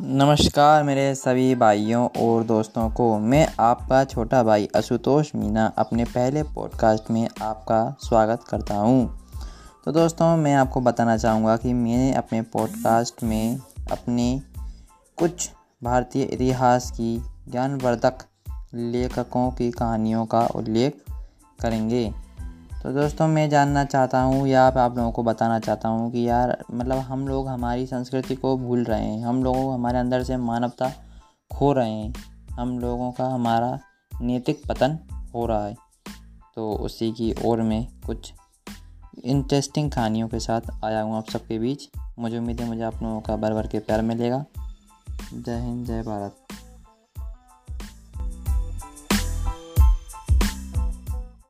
नमस्कार मेरे सभी भाइयों और दोस्तों को। मैं आपका छोटा भाई आशुतोष मीना अपने पहले पॉडकास्ट में आपका स्वागत करता हूँ। तो दोस्तों, मैं आपको बताना चाहूँगा कि मैंने अपने पॉडकास्ट में अपने कुछ भारतीय इतिहास की ज्ञानवर्धक लेखकों की कहानियों का उल्लेख करेंगे। तो दोस्तों, मैं जानना चाहता हूँ या आप लोगों को बताना चाहता हूँ कि यार मतलब हम लोग हमारी संस्कृति को भूल रहे हैं। हम लोगों हमारे अंदर से मानवता खो रहे हैं। हम लोगों का हमारा नैतिक पतन हो रहा है। तो उसी की ओर में कुछ इंटरेस्टिंग कहानियों के साथ आया हूँ आप सबके बीच। मुझे उम्मीद है मुझे आप लोगों का भर भर के प्यार मिलेगा। जय हिंद, जय भारत।